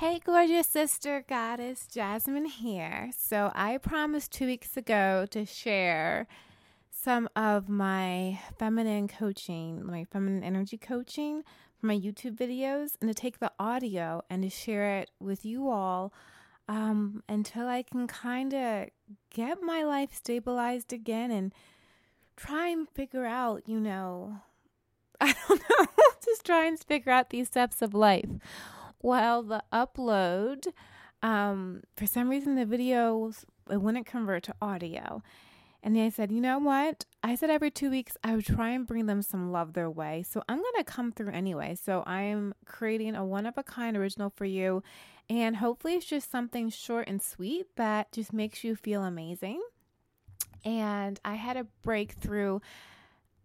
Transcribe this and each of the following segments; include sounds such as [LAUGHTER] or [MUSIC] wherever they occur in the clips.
Hey, gorgeous sister goddess, Jasmyne here. So, I promised two weeks ago to share some of my feminine coaching, my feminine energy coaching from my YouTube videos, and to take the audio and to share it with you all um, until I can kind of get my life stabilized again and try and figure out, you know, [LAUGHS] I don't know, [LAUGHS] just try and figure out these steps of life. Well, the upload, um, for some reason, the video it wouldn't convert to audio. And then I said, you know what? I said every two weeks I would try and bring them some love their way. So I'm going to come through anyway. So I'm creating a one of a kind original for you. And hopefully it's just something short and sweet that just makes you feel amazing. And I had a breakthrough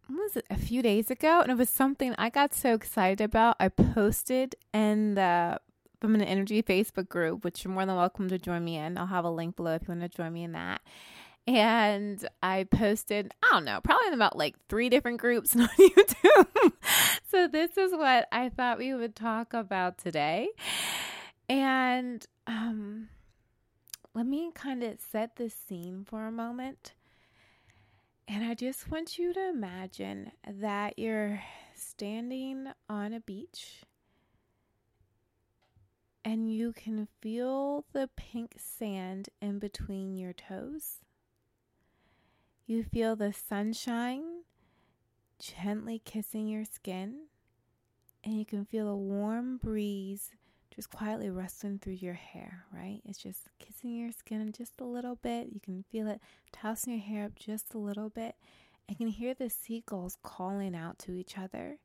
was it a few days ago and it was something I got so excited about. I posted in the Feminine Energy Facebook group, which you're more than welcome to join me in. I'll have a link below if you want to join me in that. And I posted, I don't know, probably in about like three different groups [LAUGHS] on YouTube. so this is what I thought we would talk about today. And um let me kind of set the scene for a moment. And I just want you to imagine that you're standing on a beach and you can feel the pink sand in between your toes. You feel the sunshine gently kissing your skin, and you can feel a warm breeze just quietly rustling through your hair, right? It's just kissing your skin just a little bit. You can feel it tossing your hair up just a little bit. And can hear the seagulls calling out to each other.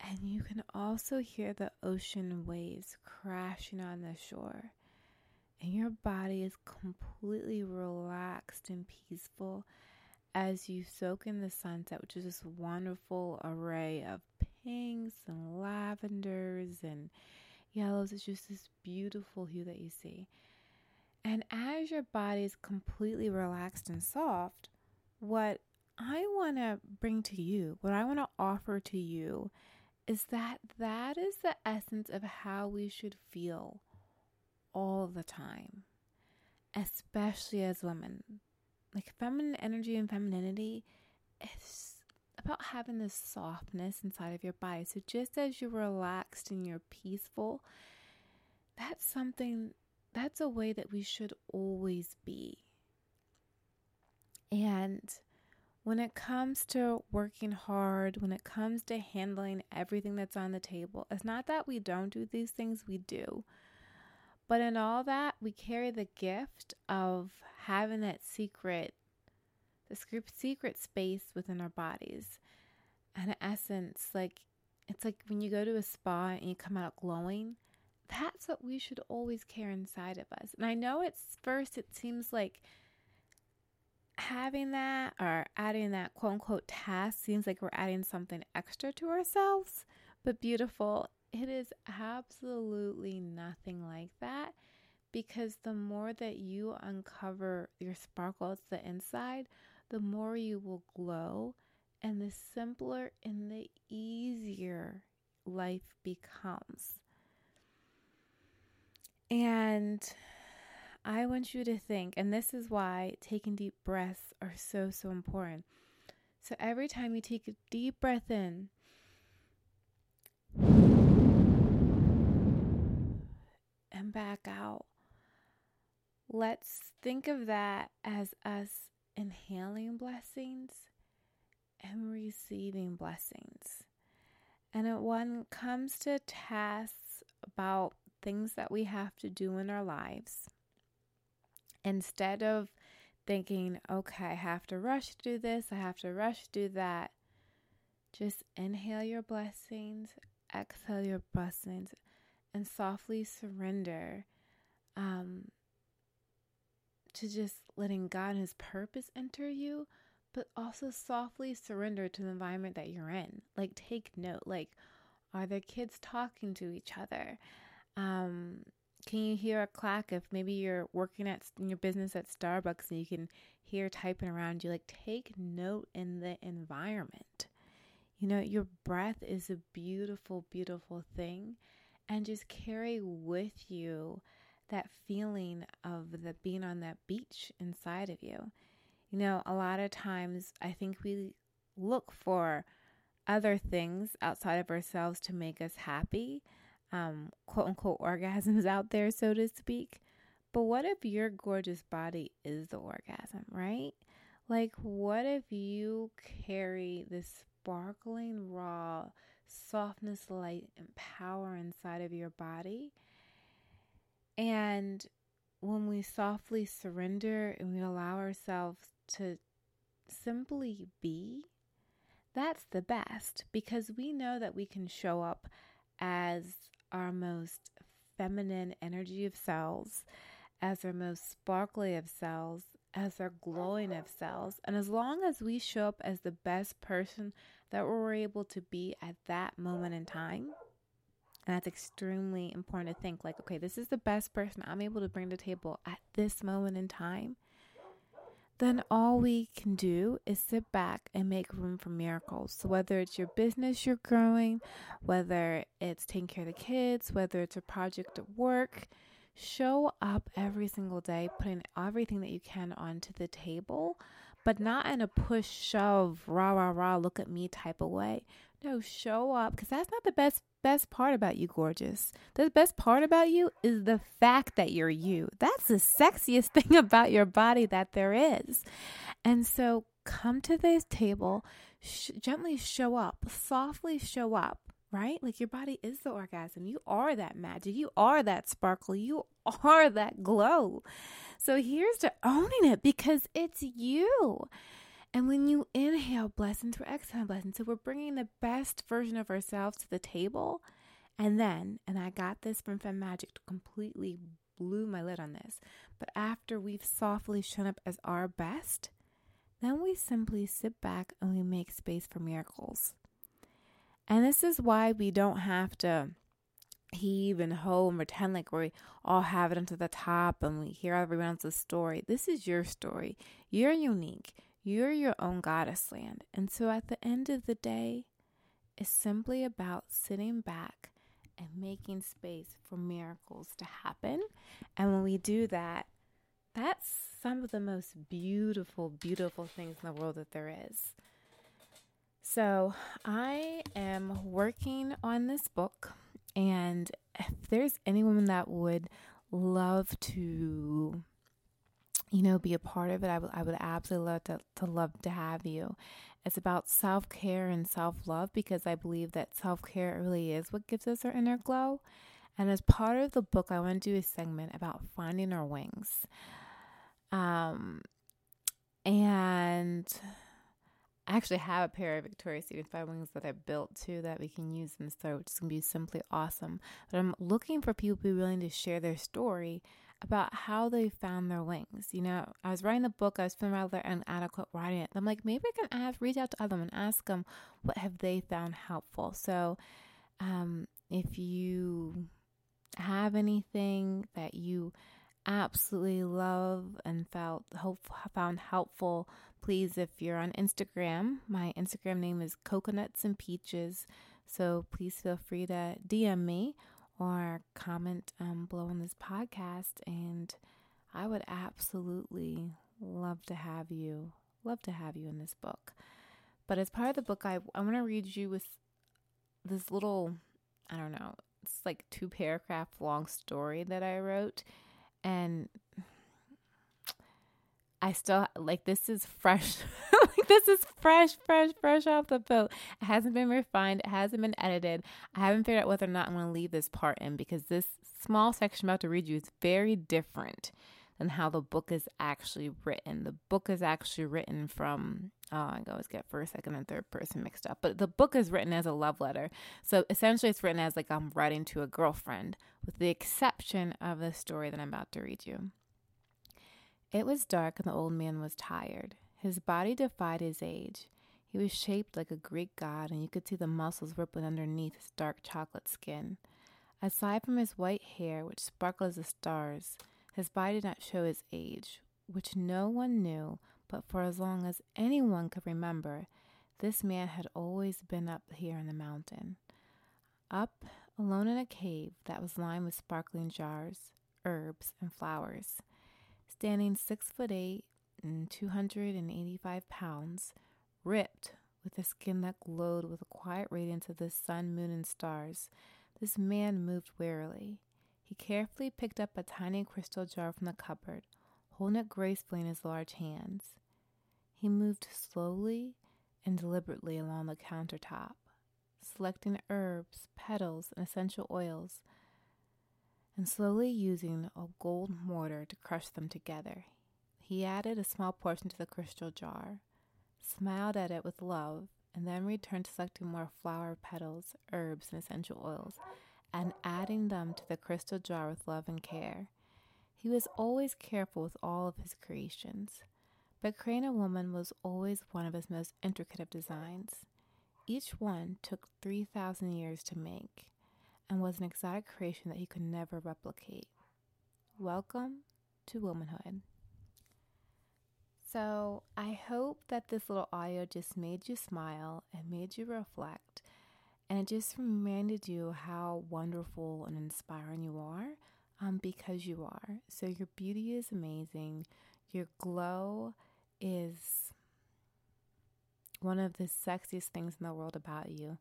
And you can also hear the ocean waves crashing on the shore. And your body is completely relaxed and peaceful as you soak in the sunset, which is this wonderful array of pinks and lavenders and yellows. It's just this beautiful hue that you see. And as your body is completely relaxed and soft, what I want to bring to you, what I want to offer to you, is that that is the essence of how we should feel all the time, especially as women. Like feminine energy and femininity is about having this softness inside of your body. So just as you're relaxed and you're peaceful, that's something that's a way that we should always be. And when it comes to working hard, when it comes to handling everything that's on the table, it's not that we don't do these things, we do. But in all that, we carry the gift of having that secret the secret space within our bodies. And in essence, like it's like when you go to a spa and you come out glowing, that's what we should always care inside of us. And I know it's first, it seems like having that or adding that quote unquote task seems like we're adding something extra to ourselves, but beautiful. It is absolutely nothing like that because the more that you uncover your sparkles the inside, the more you will glow and the simpler and the easier life becomes. And I want you to think, and this is why taking deep breaths are so, so important. So every time you take a deep breath in, and back out, let's think of that as us inhaling blessings and receiving blessings. And when it comes to tasks about things that we have to do in our lives, instead of thinking, okay, I have to rush to do this, I have to rush to do that, just inhale your blessings, exhale your blessings, and softly surrender um, to just letting God and His purpose enter you, but also softly surrender to the environment that you're in. Like, take note. Like, are the kids talking to each other? Um, can you hear a clack if maybe you're working at your business at Starbucks and you can hear typing around you? Like, take note in the environment. You know, your breath is a beautiful, beautiful thing. and just carry with you that feeling of the being on that beach inside of you. You know, a lot of times I think we look for other things outside of ourselves to make us happy, um, quote unquote orgasms [LAUGHS] out there, so to speak. But what if your gorgeous body is the orgasm, right? Like, what if you carry this sparkling, raw softness, light, and power inside of your body? And when we softly surrender and we allow ourselves to simply be, that's the best because we know that we can show up as our most feminine energy of cells, as our most sparkly of cells, as our glowing of cells. And as long as we show up as the best person that we're able to be at that moment in time, and that's extremely important to think like, okay, this is the best person I'm able to bring to the table at this moment in time. Then all we can do is sit back and make room for miracles. So, whether it's your business you're growing, whether it's taking care of the kids, whether it's a project at work, show up every single day, putting everything that you can onto the table, but not in a push, shove, rah, rah, rah, look at me type of way. No, show up because that's not the best best part about you, gorgeous. The best part about you is the fact that you're you. That's the sexiest [LAUGHS] thing about your body that there is. And so come to this table, sh- gently show up, softly show up, right? Like your body is the orgasm. You are that magic. You are that sparkle. You are that glow. So here's to owning it because it's you. And when you inhale blessings, we're exhaling blessings. So we're bringing the best version of ourselves to the table. And then, and I got this from Fem Magic to completely blew my lid on this. But after we've softly shown up as our best, then we simply sit back and we make space for miracles. And this is why we don't have to heave and hoe and pretend like we all have it into the top and we hear everyone else's story. This is your story. You're unique. You're your own goddess land. And so at the end of the day, it's simply about sitting back and making space for miracles to happen. And when we do that, that's some of the most beautiful, beautiful things in the world that there is. So I am working on this book, and if there's anyone that would love to you know, be a part of it, I would I would absolutely love to, to love to have you. It's about self care and self love because I believe that self care really is what gives us our inner glow. And as part of the book, I want to do a segment about finding our wings. Um, and I actually have a pair of Victoria's Secret Five Wings that I built too that we can use in the store, which is going to be simply awesome. But I'm looking for people to be willing to share their story about how they found their wings. You know, I was writing the book, I was feeling rather inadequate writing it. I'm like, maybe I can ask, reach out to them and ask them what have they found helpful. So, um, if you have anything that you absolutely love and felt hope, found helpful, please, if you're on Instagram, my Instagram name is Coconuts and Peaches. So please feel free to DM me or comment um, below on this podcast. And I would absolutely love to have you, love to have you in this book. But as part of the book, I, I want to read you with this little, I don't know, it's like two paragraph long story that I wrote. And I still like this is fresh. [LAUGHS] [LAUGHS] like this is fresh, fresh, fresh off the boat. It hasn't been refined. It hasn't been edited. I haven't figured out whether or not I'm going to leave this part in because this small section I'm about to read you is very different than how the book is actually written. The book is actually written from oh, I always get first, second, and third person mixed up. But the book is written as a love letter. So essentially it's written as like I'm writing to a girlfriend, with the exception of the story that I'm about to read you. It was dark and the old man was tired. His body defied his age. He was shaped like a Greek god, and you could see the muscles rippling underneath his dark chocolate skin. Aside from his white hair, which sparkled as the stars, his body did not show his age, which no one knew, but for as long as anyone could remember, this man had always been up here in the mountain. Up alone in a cave that was lined with sparkling jars, herbs, and flowers. Standing six foot eight and 285 pounds, ripped with a skin that glowed with the quiet radiance of the sun, moon, and stars, this man moved warily. He carefully picked up a tiny crystal jar from the cupboard, holding it gracefully in his large hands. He moved slowly and deliberately along the countertop, selecting herbs, petals, and essential oils, and slowly using a gold mortar to crush them together. He added a small portion to the crystal jar, smiled at it with love, and then returned to selecting more flower petals, herbs, and essential oils, and adding them to the crystal jar with love and care. He was always careful with all of his creations, but Crane a Woman was always one of his most intricate of designs. Each one took 3,000 years to make and was an exotic creation that he could never replicate. Welcome to womanhood. So, I hope that this little audio just made you smile and made you reflect, and it just reminded you how wonderful and inspiring you are um, because you are. So, your beauty is amazing, your glow is one of the sexiest things in the world about you.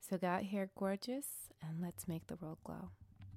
So, go out here gorgeous and let's make the world glow.